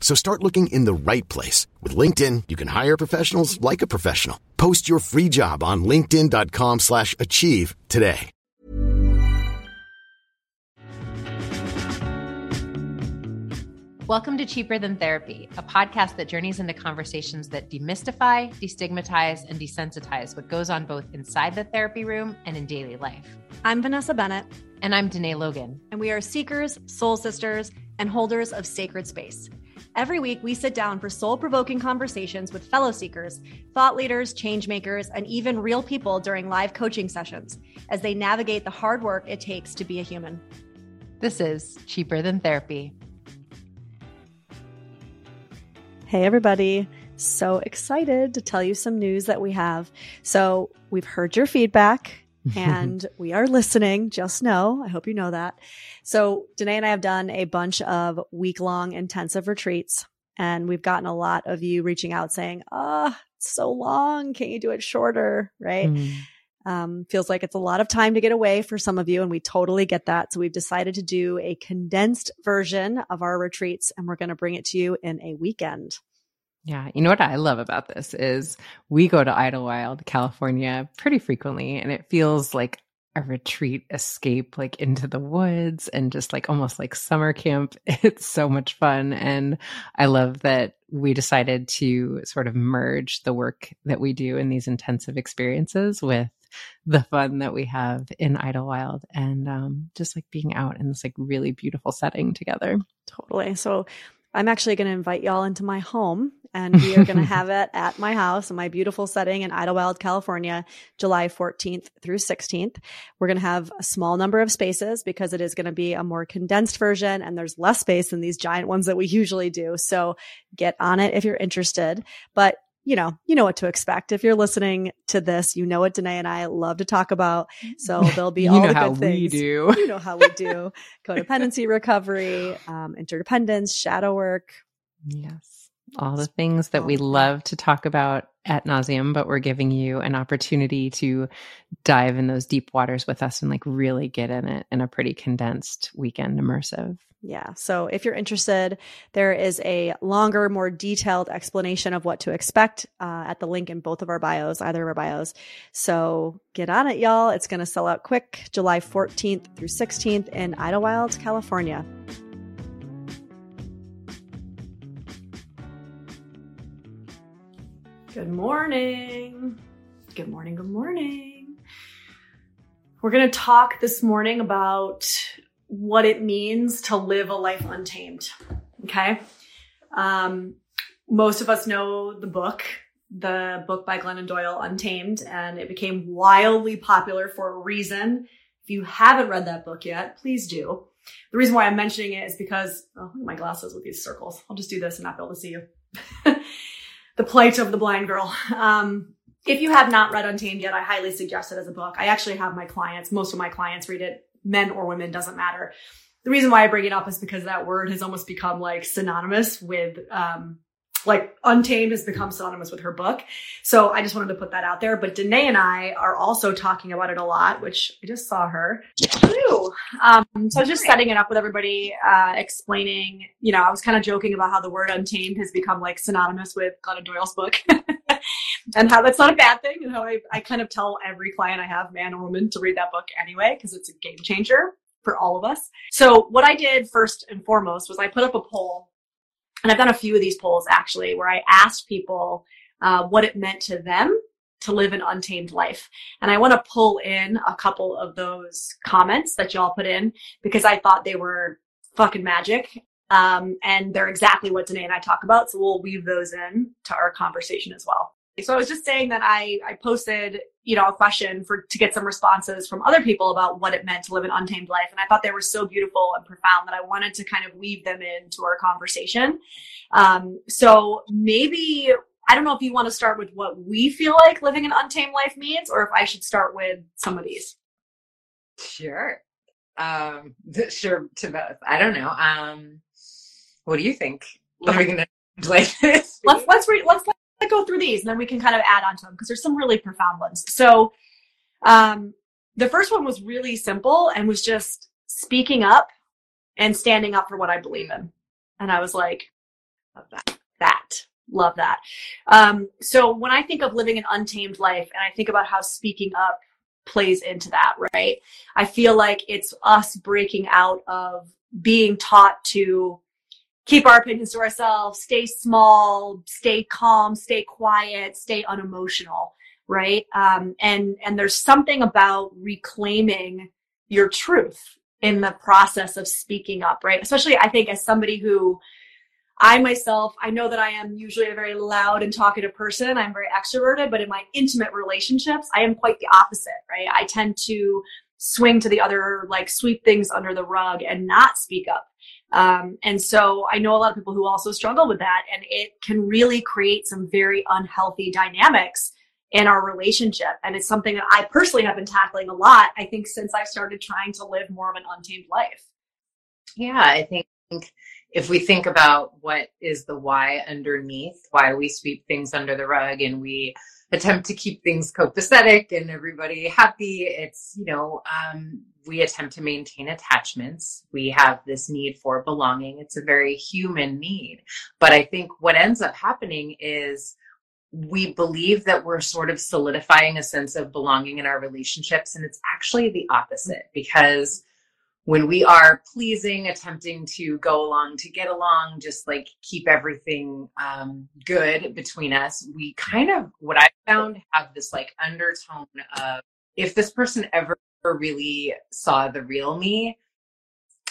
So start looking in the right place. With LinkedIn, you can hire professionals like a professional. Post your free job on linkedin.com slash achieve today. Welcome to Cheaper Than Therapy, a podcast that journeys into conversations that demystify, destigmatize, and desensitize what goes on both inside the therapy room and in daily life. I'm Vanessa Bennett. And I'm Danae Logan. And we are seekers, soul sisters, and holders of sacred space. Every week, we sit down for soul provoking conversations with fellow seekers, thought leaders, change makers, and even real people during live coaching sessions as they navigate the hard work it takes to be a human. This is Cheaper Than Therapy. Hey, everybody. So excited to tell you some news that we have. So, we've heard your feedback and we are listening. Just know, I hope you know that. So, Danae and I have done a bunch of week long intensive retreats, and we've gotten a lot of you reaching out saying, Ah, oh, so long. Can you do it shorter? Right. Mm. Um, feels like it's a lot of time to get away for some of you, and we totally get that. So we've decided to do a condensed version of our retreats, and we're going to bring it to you in a weekend. Yeah, you know what I love about this is we go to Idyllwild, California pretty frequently, and it feels like a retreat escape like into the woods and just like almost like summer camp. It's so much fun. And I love that we decided to sort of merge the work that we do in these intensive experiences with the fun that we have in Idyllwild and um, just like being out in this like really beautiful setting together. Totally. So I'm actually going to invite y'all into my home and we are going to have it at my house in my beautiful setting in Idyllwild, California, July 14th through 16th. We're going to have a small number of spaces because it is going to be a more condensed version and there's less space than these giant ones that we usually do. So get on it if you're interested. But you know, you know what to expect. If you're listening to this, you know what Danae and I love to talk about. So there'll be all the good things. We do. You know how we do. Codependency recovery, um, interdependence, shadow work. Yes all the things that we love to talk about at nauseum, but we're giving you an opportunity to dive in those deep waters with us and like really get in it in a pretty condensed weekend immersive. Yeah. So if you're interested, there is a longer, more detailed explanation of what to expect uh, at the link in both of our bios, either of our bios. So get on it, y'all. It's going to sell out quick July 14th through 16th in Idyllwild, California. Good morning. Good morning. Good morning. We're going to talk this morning about what it means to live a life untamed. Okay. Um, most of us know the book, the book by Glennon Doyle, Untamed, and it became wildly popular for a reason. If you haven't read that book yet, please do. The reason why I'm mentioning it is because, oh, my glasses with these circles. I'll just do this and not be able to see you. the plight of the blind girl. Um, if you have not read Untamed yet, I highly suggest it as a book. I actually have my clients, most of my clients read it, men or women, doesn't matter. The reason why I bring it up is because that word has almost become like synonymous with, um, like Untamed has become synonymous with her book. So I just wanted to put that out there. But Danae and I are also talking about it a lot, which I just saw her. Um, so I was just setting it up with everybody, uh, explaining, you know, I was kind of joking about how the word Untamed has become like synonymous with Glennon Doyle's book. and how that's not a bad thing and how I, I kind of tell every client I have, man or woman, to read that book anyway, because it's a game changer for all of us. So what I did first and foremost was I put up a poll and I've done a few of these polls actually where I asked people uh, what it meant to them to live an untamed life. And I want to pull in a couple of those comments that y'all put in because I thought they were fucking magic. Um, and they're exactly what Danae and I talk about. So we'll weave those in to our conversation as well. So I was just saying that I, I posted, you know, a question for to get some responses from other people about what it meant to live an untamed life. And I thought they were so beautiful and profound that I wanted to kind of weave them into our conversation. Um, so maybe I don't know if you want to start with what we feel like living an untamed life means, or if I should start with some of these. Sure. Um, sure to both. I don't know. Um, what do you think living an life is? Let's let's re- let's go through these and then we can kind of add on to them because there's some really profound ones. So, um, the first one was really simple and was just speaking up and standing up for what I believe in. And I was like, love that. That. Love that. Um, so when I think of living an untamed life and I think about how speaking up plays into that, right? I feel like it's us breaking out of being taught to keep our opinions to ourselves, stay small, stay calm, stay quiet, stay unemotional, right? Um, and and there's something about reclaiming your truth in the process of speaking up, right? Especially, I think, as somebody who I myself, I know that I am usually a very loud and talkative person. I'm very extroverted, but in my intimate relationships, I am quite the opposite, right? I tend to swing to the other, like sweep things under the rug and not speak up. Um, and so I know a lot of people who also struggle with that, and it can really create some very unhealthy dynamics in our relationship. And it's something that I personally have been tackling a lot, I think, since I started trying to live more of an untamed life. Yeah, I think if we think about what is the why underneath, why we sweep things under the rug and we attempt to keep things copacetic and everybody happy. It's, you know, um, we attempt to maintain attachments. We have this need for belonging. It's a very human need. But I think what ends up happening is we believe that we're sort of solidifying a sense of belonging in our relationships. And it's actually the opposite because when we are pleasing, attempting to go along to get along, just like keep everything um, good between us, we kind of, what I found, have this like undertone of if this person ever really saw the real me,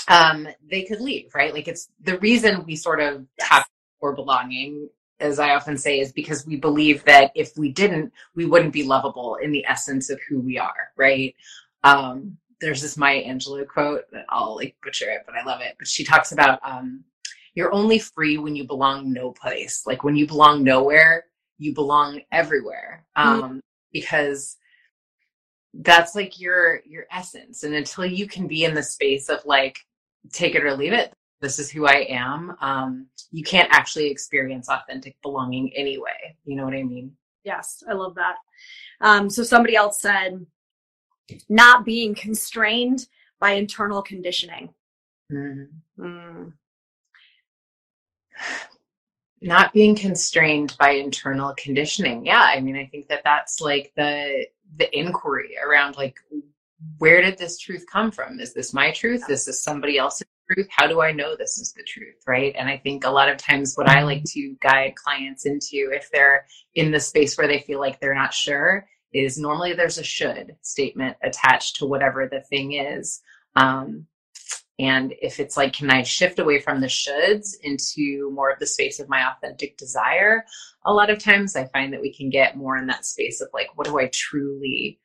um, they could leave, right? Like it's the reason we sort of tap for belonging, as I often say, is because we believe that if we didn't, we wouldn't be lovable in the essence of who we are, right? Um, there's this Maya Angelou quote that I'll like butcher it, but I love it. But she talks about um, you're only free when you belong no place. Like when you belong nowhere, you belong everywhere. Mm-hmm. Um, mm-hmm. because that's like your your essence. And until you can be in the space of like take it or leave it, this is who I am, um, you can't actually experience authentic belonging anyway. You know what I mean? Yes, I love that. Um, so somebody else said, not being constrained by internal conditioning. Mm-hmm. Mm. Not being constrained by internal conditioning. Yeah, I mean, I think that that's like the the inquiry around like where did this truth come from? Is this my truth? Is this somebody else's truth? How do I know this is the truth? Right. And I think a lot of times what I like to guide clients into, if they're in the space where they feel like they're not sure, is normally there's a should statement attached to whatever the thing is. Um, and if it's like, can I shift away from the shoulds into more of the space of my authentic desire? A lot of times I find that we can get more in that space of like, what do I truly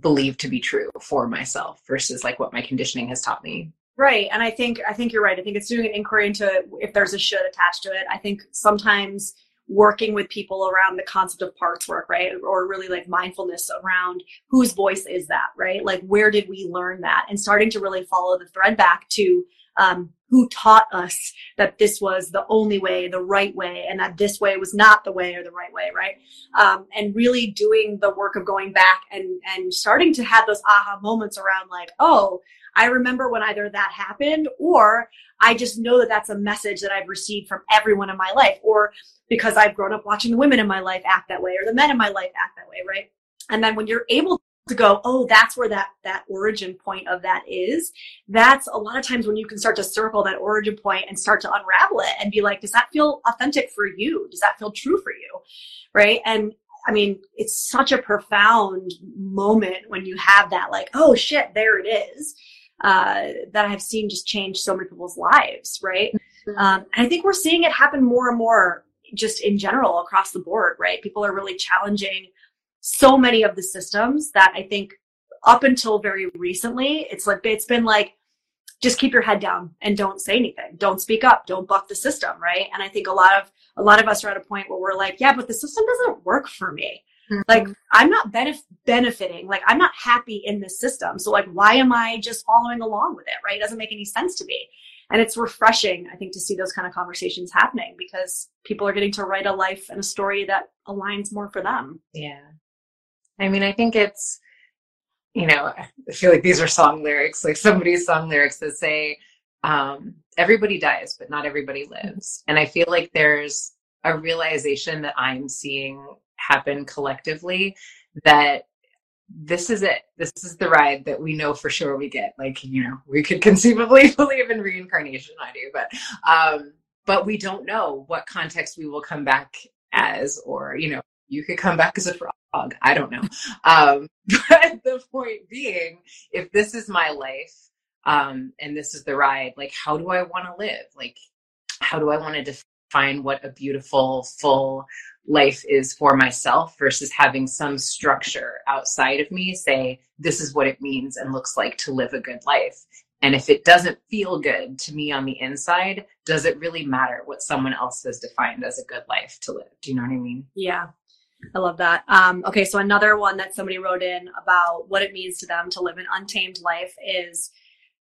believe to be true for myself versus like what my conditioning has taught me. Right. And I think I think you're right. I think it's doing an inquiry into if there's a should attached to it. I think sometimes working with people around the concept of parts work, right? Or really like mindfulness around whose voice is that, right? Like where did we learn that? And starting to really follow the thread back to um, who taught us that this was the only way, the right way, and that this way was not the way or the right way, right? Um, and really doing the work of going back and and starting to have those aha moments around like, oh, I remember when either that happened or I just know that that's a message that I've received from everyone in my life, or because I've grown up watching the women in my life act that way or the men in my life act that way, right? And then when you're able to go, oh, that's where that, that origin point of that is. That's a lot of times when you can start to circle that origin point and start to unravel it and be like, does that feel authentic for you? Does that feel true for you? Right. And I mean, it's such a profound moment when you have that, like, oh shit, there it is, uh, that I've seen just change so many people's lives. Right. Mm-hmm. Um, and I think we're seeing it happen more and more just in general across the board, right? People are really challenging so many of the systems that I think up until very recently, it's like it's been like just keep your head down and don't say anything. Don't speak up. Don't buck the system, right? And I think a lot of a lot of us are at a point where we're like, yeah, but the system doesn't work for me. Mm-hmm. Like I'm not benef- benefiting. Like I'm not happy in this system. So like why am I just following along with it, right? It doesn't make any sense to me. And it's refreshing, I think, to see those kind of conversations happening because people are getting to write a life and a story that aligns more for them. Yeah. I mean, I think it's, you know, I feel like these are song lyrics, like somebody's song lyrics that say, um, everybody dies, but not everybody lives. And I feel like there's a realization that I'm seeing happen collectively that this is it. This is the ride that we know for sure we get. Like, you know, we could conceivably believe in reincarnation, I do, but um, but we don't know what context we will come back as, or you know, you could come back as a frog. I don't know. Um, but the point being, if this is my life um, and this is the ride, like, how do I want to live? Like, how do I want to define what a beautiful, full life is for myself versus having some structure outside of me say, this is what it means and looks like to live a good life. And if it doesn't feel good to me on the inside, does it really matter what someone else has defined as a good life to live? Do you know what I mean? Yeah, I love that. Um, okay, so another one that somebody wrote in about what it means to them to live an untamed life is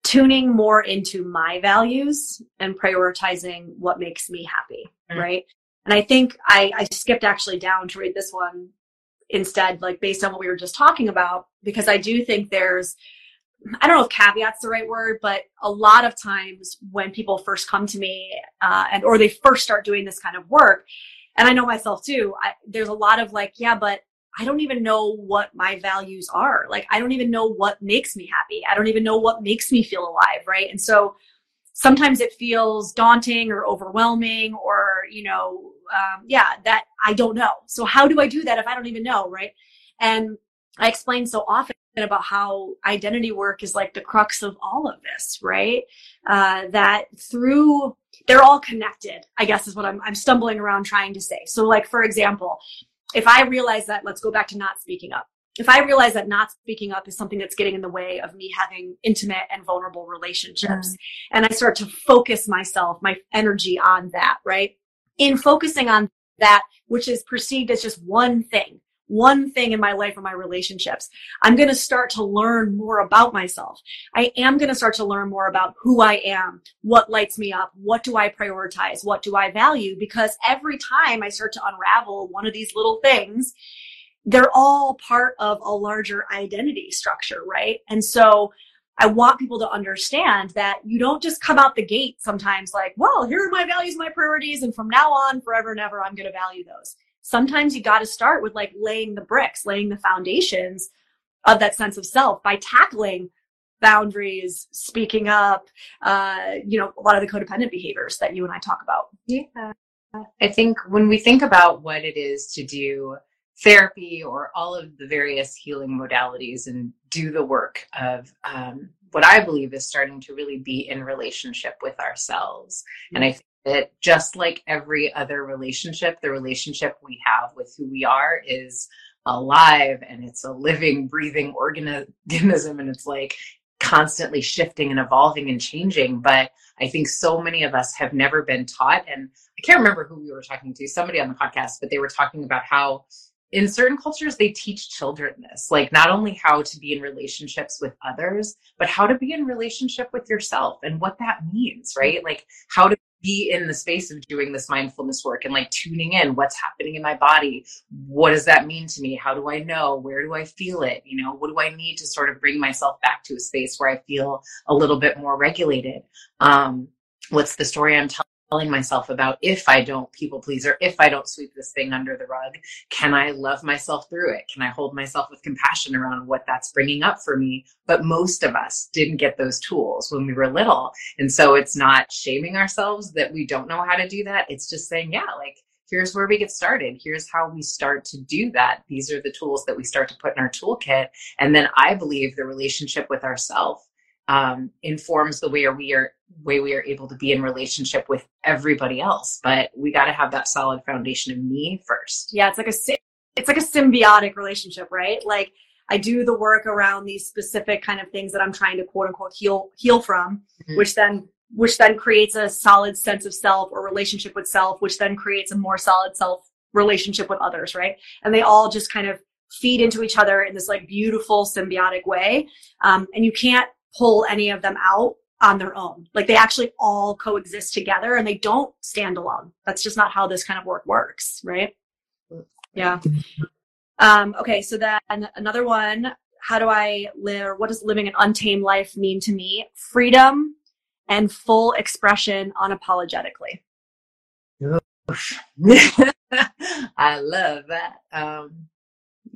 tuning more into my values and prioritizing what makes me happy, mm-hmm. right? And I think I, I skipped actually down to read this one instead, like based on what we were just talking about, because I do think there's I don't know if caveat's the right word, but a lot of times when people first come to me uh, and or they first start doing this kind of work, and I know myself too. I, there's a lot of like, yeah, but I don't even know what my values are. Like, I don't even know what makes me happy. I don't even know what makes me feel alive. Right. And so sometimes it feels daunting or overwhelming or, you know, um, yeah, that I don't know. So how do I do that if I don't even know? Right. And I explain so often about how identity work is like the crux of all of this, right? Uh, that through they're all connected, I guess is what I'm, I'm stumbling around trying to say. So like, for example, if I realize that, let's go back to not speaking up. If I realize that not speaking up is something that's getting in the way of me having intimate and vulnerable relationships, mm. and I start to focus myself, my energy on that, right? In focusing on that, which is perceived as just one thing, one thing in my life or my relationships. I'm going to start to learn more about myself. I am going to start to learn more about who I am, what lights me up, what do I prioritize, what do I value, because every time I start to unravel one of these little things, they're all part of a larger identity structure, right? And so I want people to understand that you don't just come out the gate sometimes like, well, here are my values, my priorities, and from now on, forever and ever, I'm going to value those sometimes you got to start with like laying the bricks, laying the foundations of that sense of self by tackling boundaries, speaking up, uh, you know, a lot of the codependent behaviors that you and I talk about. Yeah. I think when we think about what it is to do therapy or all of the various healing modalities and do the work of um, what I believe is starting to really be in relationship with ourselves. And I think that just like every other relationship, the relationship we have with who we are is alive and it's a living, breathing organism and it's like constantly shifting and evolving and changing. But I think so many of us have never been taught. And I can't remember who we were talking to, somebody on the podcast, but they were talking about how in certain cultures they teach children this like not only how to be in relationships with others but how to be in relationship with yourself and what that means right? Like how to be in the space of doing this mindfulness work and like tuning in what's happening in my body what does that mean to me? How do i know? Where do i feel it? You know what do i need to sort of bring myself back to a space where i feel a little bit more regulated? Um what's the story i'm telling telling myself about if I don't people please or if I don't sweep this thing under the rug? Can I love myself through it? Can I hold myself with compassion around what that's bringing up for me? But most of us didn't get those tools when we were little. And so it's not shaming ourselves that we don't know how to do that. It's just saying, yeah, like, here's where we get started. Here's how we start to do that. These are the tools that we start to put in our toolkit. And then I believe the relationship with ourself um, informs the way we are way we are able to be in relationship with everybody else. But we got to have that solid foundation of me first. Yeah, it's like a it's like a symbiotic relationship, right? Like I do the work around these specific kind of things that I'm trying to quote unquote heal heal from, mm-hmm. which then which then creates a solid sense of self or relationship with self, which then creates a more solid self relationship with others, right? And they all just kind of feed into each other in this like beautiful symbiotic way. Um, and you can't pull any of them out on their own. Like they actually all coexist together and they don't stand alone. That's just not how this kind of work works, right? Yeah. Um, okay, so then another one, how do I live what does living an untamed life mean to me? Freedom and full expression unapologetically. I love that. Um,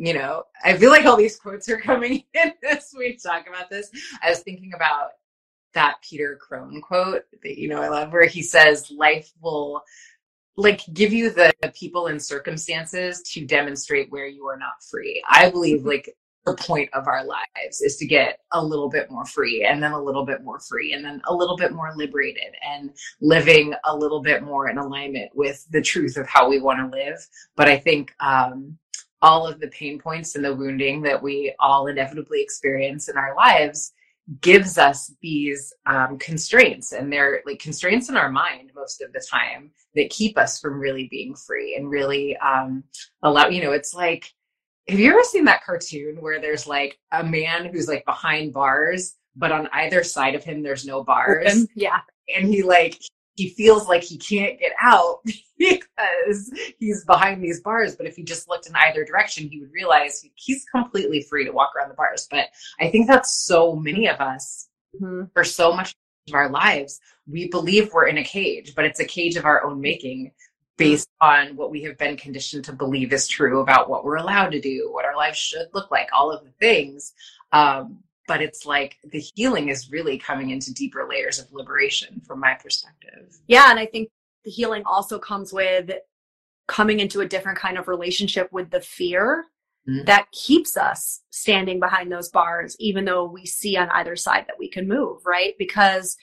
you know, I feel like all these quotes are coming in as we talk about this. I was thinking about that Peter Crone quote that you know I love where he says life will like give you the people and circumstances to demonstrate where you are not free. I believe like the point of our lives is to get a little bit more free and then a little bit more free and then a little bit more liberated and living a little bit more in alignment with the truth of how we want to live. But I think um all of the pain points and the wounding that we all inevitably experience in our lives gives us these um, constraints. And they're like constraints in our mind most of the time that keep us from really being free and really um, allow you know it's like have you ever seen that cartoon where there's like a man who's like behind bars but on either side of him there's no bars? yeah. And he like he feels like he can't get out because he's behind these bars. But if he just looked in either direction, he would realize he's completely free to walk around the bars. But I think that's so many of us mm-hmm. for so much of our lives. We believe we're in a cage, but it's a cage of our own making based on what we have been conditioned to believe is true about what we're allowed to do, what our lives should look like, all of the things. Um, but it's like the healing is really coming into deeper layers of liberation from my perspective. Yeah. And I think the healing also comes with coming into a different kind of relationship with the fear mm-hmm. that keeps us standing behind those bars, even though we see on either side that we can move, right? Because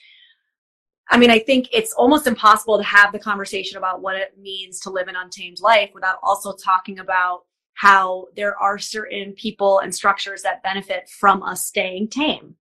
I mean, I think it's almost impossible to have the conversation about what it means to live an untamed life without also talking about how there are certain people and structures that benefit from us staying tame.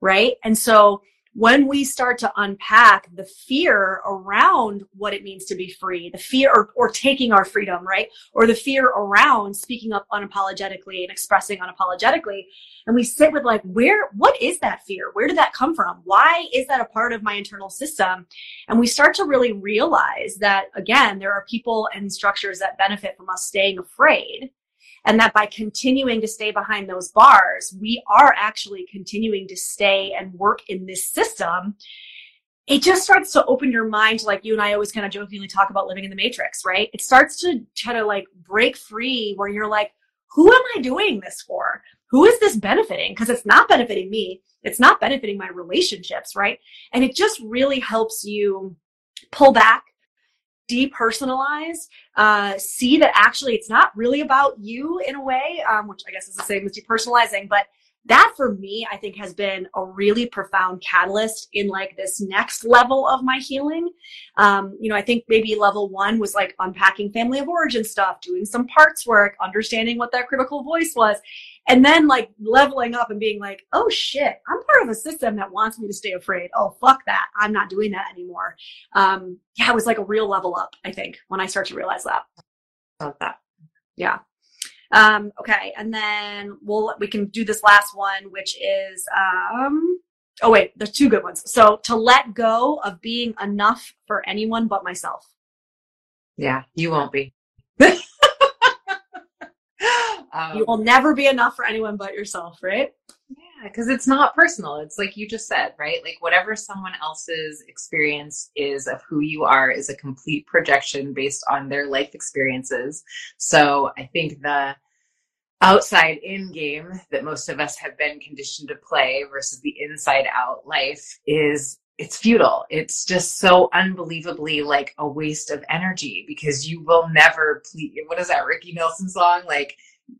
Right. And so when we start to unpack the fear around what it means to be free, the fear or, or taking our freedom, right? Or the fear around speaking up unapologetically and expressing unapologetically. And we sit with like, where, what is that fear? Where did that come from? Why is that a part of my internal system? And we start to really realize that again, there are people and structures that benefit from us staying afraid and that by continuing to stay behind those bars, we are actually continuing to stay and work in this system. It just starts to open your mind like you and I always kind of jokingly talk about living in the matrix, right? It starts to try to like break free where you're like, who am I doing this for? Who is this benefiting? Because it's not benefiting me. It's not benefiting my relationships, right? And it just really helps you pull back depersonalize, uh, see that actually it's not really about you in a way, um, which I guess is the same as depersonalizing, but that for me, I think has been a really profound catalyst in like this next level of my healing. Um, you know, I think maybe level one was like unpacking family of origin stuff, doing some parts work, understanding what that critical voice was and then like leveling up and being like, oh shit, I'm part of a system that wants me to stay afraid. Oh fuck that. I'm not doing that anymore. Um, yeah, it was like a real level up, I think, when I start to realize that. Love that. Yeah. Um, okay, and then we'll we can do this last one, which is um. Oh wait, there's two good ones. So to let go of being enough for anyone but myself. Yeah, you won't be. um, you will never be enough for anyone but yourself, right? Yeah, because it's not personal. It's like you just said, right? Like whatever someone else's experience is of who you are is a complete projection based on their life experiences. So I think the outside in game that most of us have been conditioned to play versus the inside out life is it's futile. It's just so unbelievably like a waste of energy because you will never please. What is that Ricky Nelson song? Like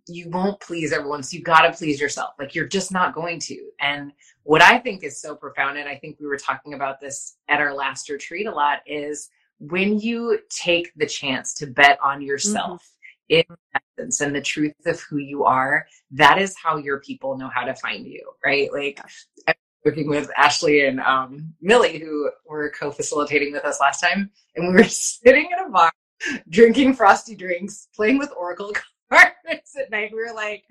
you won't please everyone. So you got to please yourself. Like you're just not going to. And what I think is so profound, and I think we were talking about this at our last retreat a lot, is when you take the chance to bet on yourself mm-hmm. in essence and the truth of who you are, that is how your people know how to find you, right? Like I'm working with Ashley and um, Millie, who were co-facilitating with us last time, and we were sitting in a bar drinking frosty drinks, playing with Oracle at night. We were like,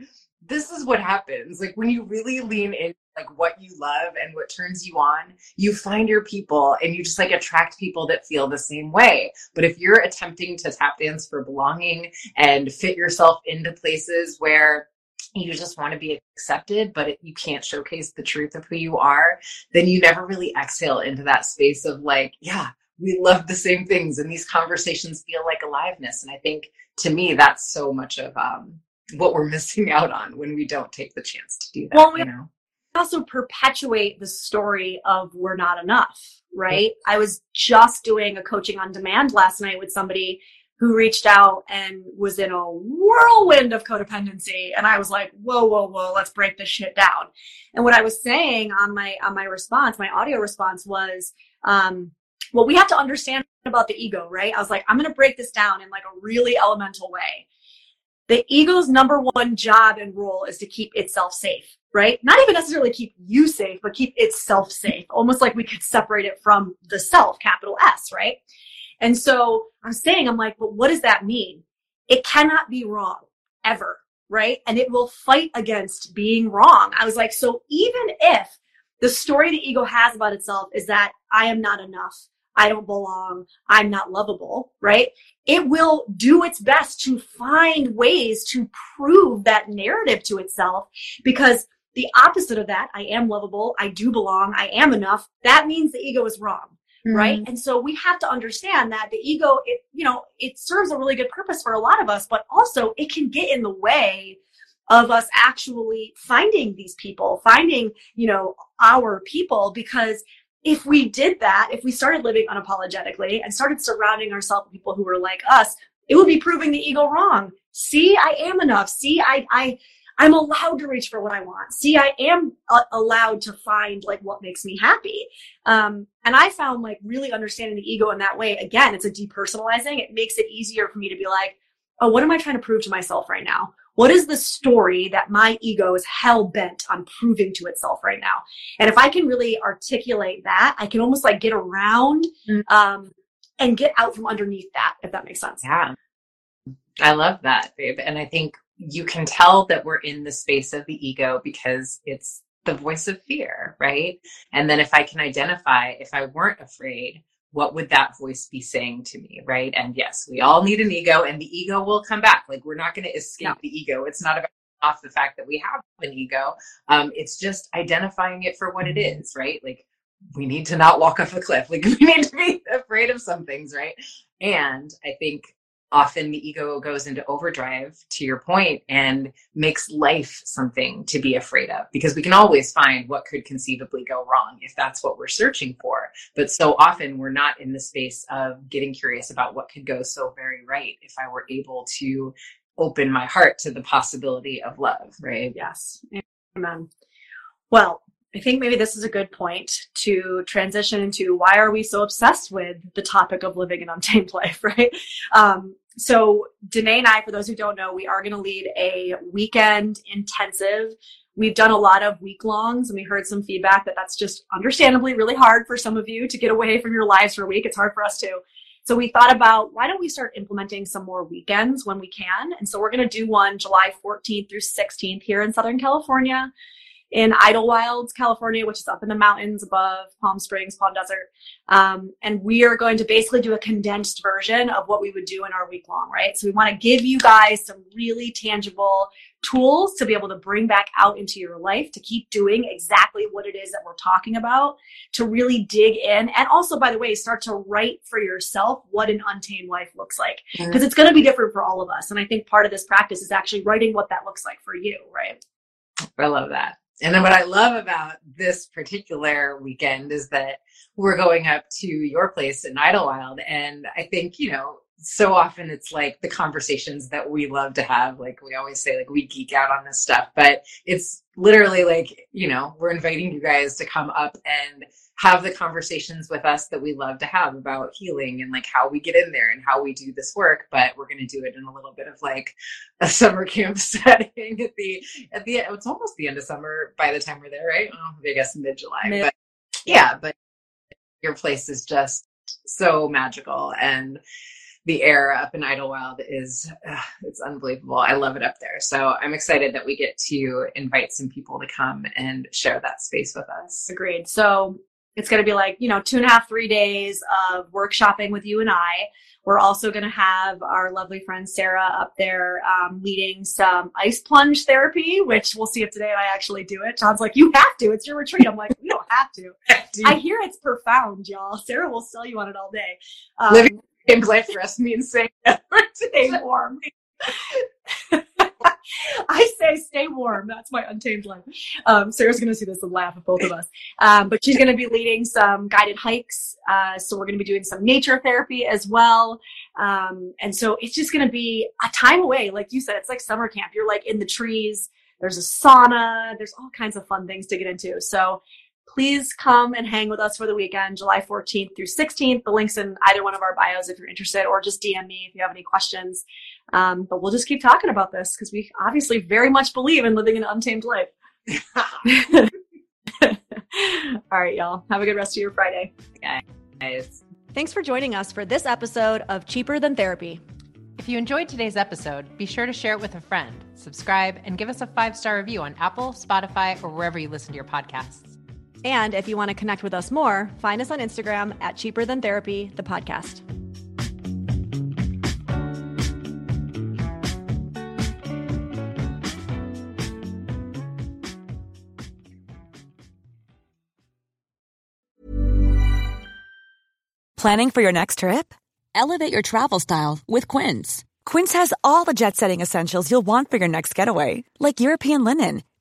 this is what happens. Like when you really lean in like what you love and what turns you on, you find your people and you just like attract people that feel the same way. But if you're attempting to tap dance for belonging and fit yourself into places where you just want to be accepted, but it, you can't showcase the truth of who you are, then you never really exhale into that space of like, yeah, we love the same things and these conversations feel like aliveness. And I think to me, that's so much of um, what we're missing out on when we don't take the chance to do that. Well, we you know? also perpetuate the story of we're not enough, right? I was just doing a coaching on demand last night with somebody who reached out and was in a whirlwind of codependency and i was like whoa whoa whoa let's break this shit down and what i was saying on my on my response my audio response was um, well, we have to understand about the ego, right? I was like, I'm going to break this down in like a really elemental way. The ego's number one job and role is to keep itself safe, right? Not even necessarily keep you safe, but keep itself safe. Almost like we could separate it from the self, capital S, right? And so I'm saying, I'm like, but what does that mean? It cannot be wrong ever, right? And it will fight against being wrong. I was like, so even if the story the ego has about itself is that I am not enough, I don't belong, I'm not lovable, right? It will do its best to find ways to prove that narrative to itself because the opposite of that, I am lovable, I do belong, I am enough, that means the ego is wrong. Mm-hmm. Right. And so we have to understand that the ego, it, you know, it serves a really good purpose for a lot of us, but also it can get in the way of us actually finding these people, finding, you know, our people because if we did that, if we started living unapologetically and started surrounding ourselves with people who were like us, it would be proving the ego wrong. See, I am enough. See, I, I, I'm allowed to reach for what I want. See, I am uh, allowed to find like what makes me happy. Um, and I found like really understanding the ego in that way. Again, it's a depersonalizing. It makes it easier for me to be like, oh, what am I trying to prove to myself right now? What is the story that my ego is hell bent on proving to itself right now? And if I can really articulate that, I can almost like get around mm. um, and get out from underneath that, if that makes sense. Yeah. I love that, babe. And I think you can tell that we're in the space of the ego because it's the voice of fear, right? And then if I can identify, if I weren't afraid, what would that voice be saying to me right? And yes we all need an ego and the ego will come back. Like we're not going to escape no. the ego. It's not about off the fact that we have an ego. Um, it's just identifying it for what it mm-hmm. right? Like we need to not walk off a cliff. Like we need to be afraid of some things right? And i think often the ego goes into overdrive to your point and makes life something to be afraid of because we can always find what could conceivably go wrong if that's what we're searching for. But so often we're not in the space of getting curious about what could go so very right if i were able to open my heart to the possibility of love. Right. Yes. Amen. Well I think maybe this is a good point to transition into why are we so obsessed with the topic of living an untamed life, right? Um, so Danae and I, for those who don't know, we are going to lead a weekend intensive. We've done a lot of week longs and we heard some feedback that that's just understandably really hard for some of you to get away from your lives for a week. It's hard for us too. So we thought about why don't we start implementing some more weekends when we can? And so we're going to do one July 14th through 16th here in Southern California in Idyllwild, California, which is up in the mountains above Palm Springs, Palm Desert. Um, and we are going to basically do a condensed version of what we would do in our week long, right? So we want to give you guys some really tangible tools to be able to bring back out into your life to keep doing exactly what it is that we're talking about, to really dig in. And also, by the way, start to write for yourself what an untamed life looks like. Because mm-hmm. it's going to be different for all of us. And I think part of this practice is actually writing what that looks like for you, right? I love that. And then what I love about this particular weekend is that we're going up to your place in Idyllwild. And I think, you know, so often it's like the conversations that we love to have. Like we always say, like we geek out on this stuff, but it's literally like, you know, we're inviting you guys to come up and have the conversations with us that we love to have about healing and like how we get in there and how we do this work but we're going to do it in a little bit of like a summer camp setting at the at the it's almost the end of summer by the time we're there right oh, i guess mid-july mid- but yeah but your place is just so magical and the air up in Idyllwild is uh, it's unbelievable. I love it up there. So I'm excited that we get to invite some people to come and share that space with us. Agreed. So it's going to be like, you know, two and a half, three days of workshopping with you and I. We're also going to have our lovely friend Sarah up there um, leading some ice plunge therapy, which we'll see if today I actually do it. John's like, you have to. It's your retreat. I'm like, you don't have to. I hear it's profound, y'all. Sarah will sell you on it all day. Um, Living in life for us means saying stay warm. I say stay warm. That's my untamed life. Um, Sarah's going to see this and laugh at both of us. Um, but she's going to be leading some guided hikes. Uh, so we're going to be doing some nature therapy as well. Um, and so it's just going to be a time away. Like you said, it's like summer camp. You're like in the trees. There's a sauna. There's all kinds of fun things to get into. So please come and hang with us for the weekend, July 14th through 16th. The link's in either one of our bios if you're interested, or just DM me if you have any questions. Um, but we'll just keep talking about this because we obviously very much believe in living an untamed life. All right, y'all. Have a good rest of your Friday. Guys. Thanks for joining us for this episode of Cheaper Than Therapy. If you enjoyed today's episode, be sure to share it with a friend, subscribe, and give us a five star review on Apple, Spotify, or wherever you listen to your podcasts. And if you want to connect with us more, find us on Instagram at Cheaper Than Therapy, the podcast. Planning for your next trip? Elevate your travel style with Quince. Quince has all the jet setting essentials you'll want for your next getaway, like European linen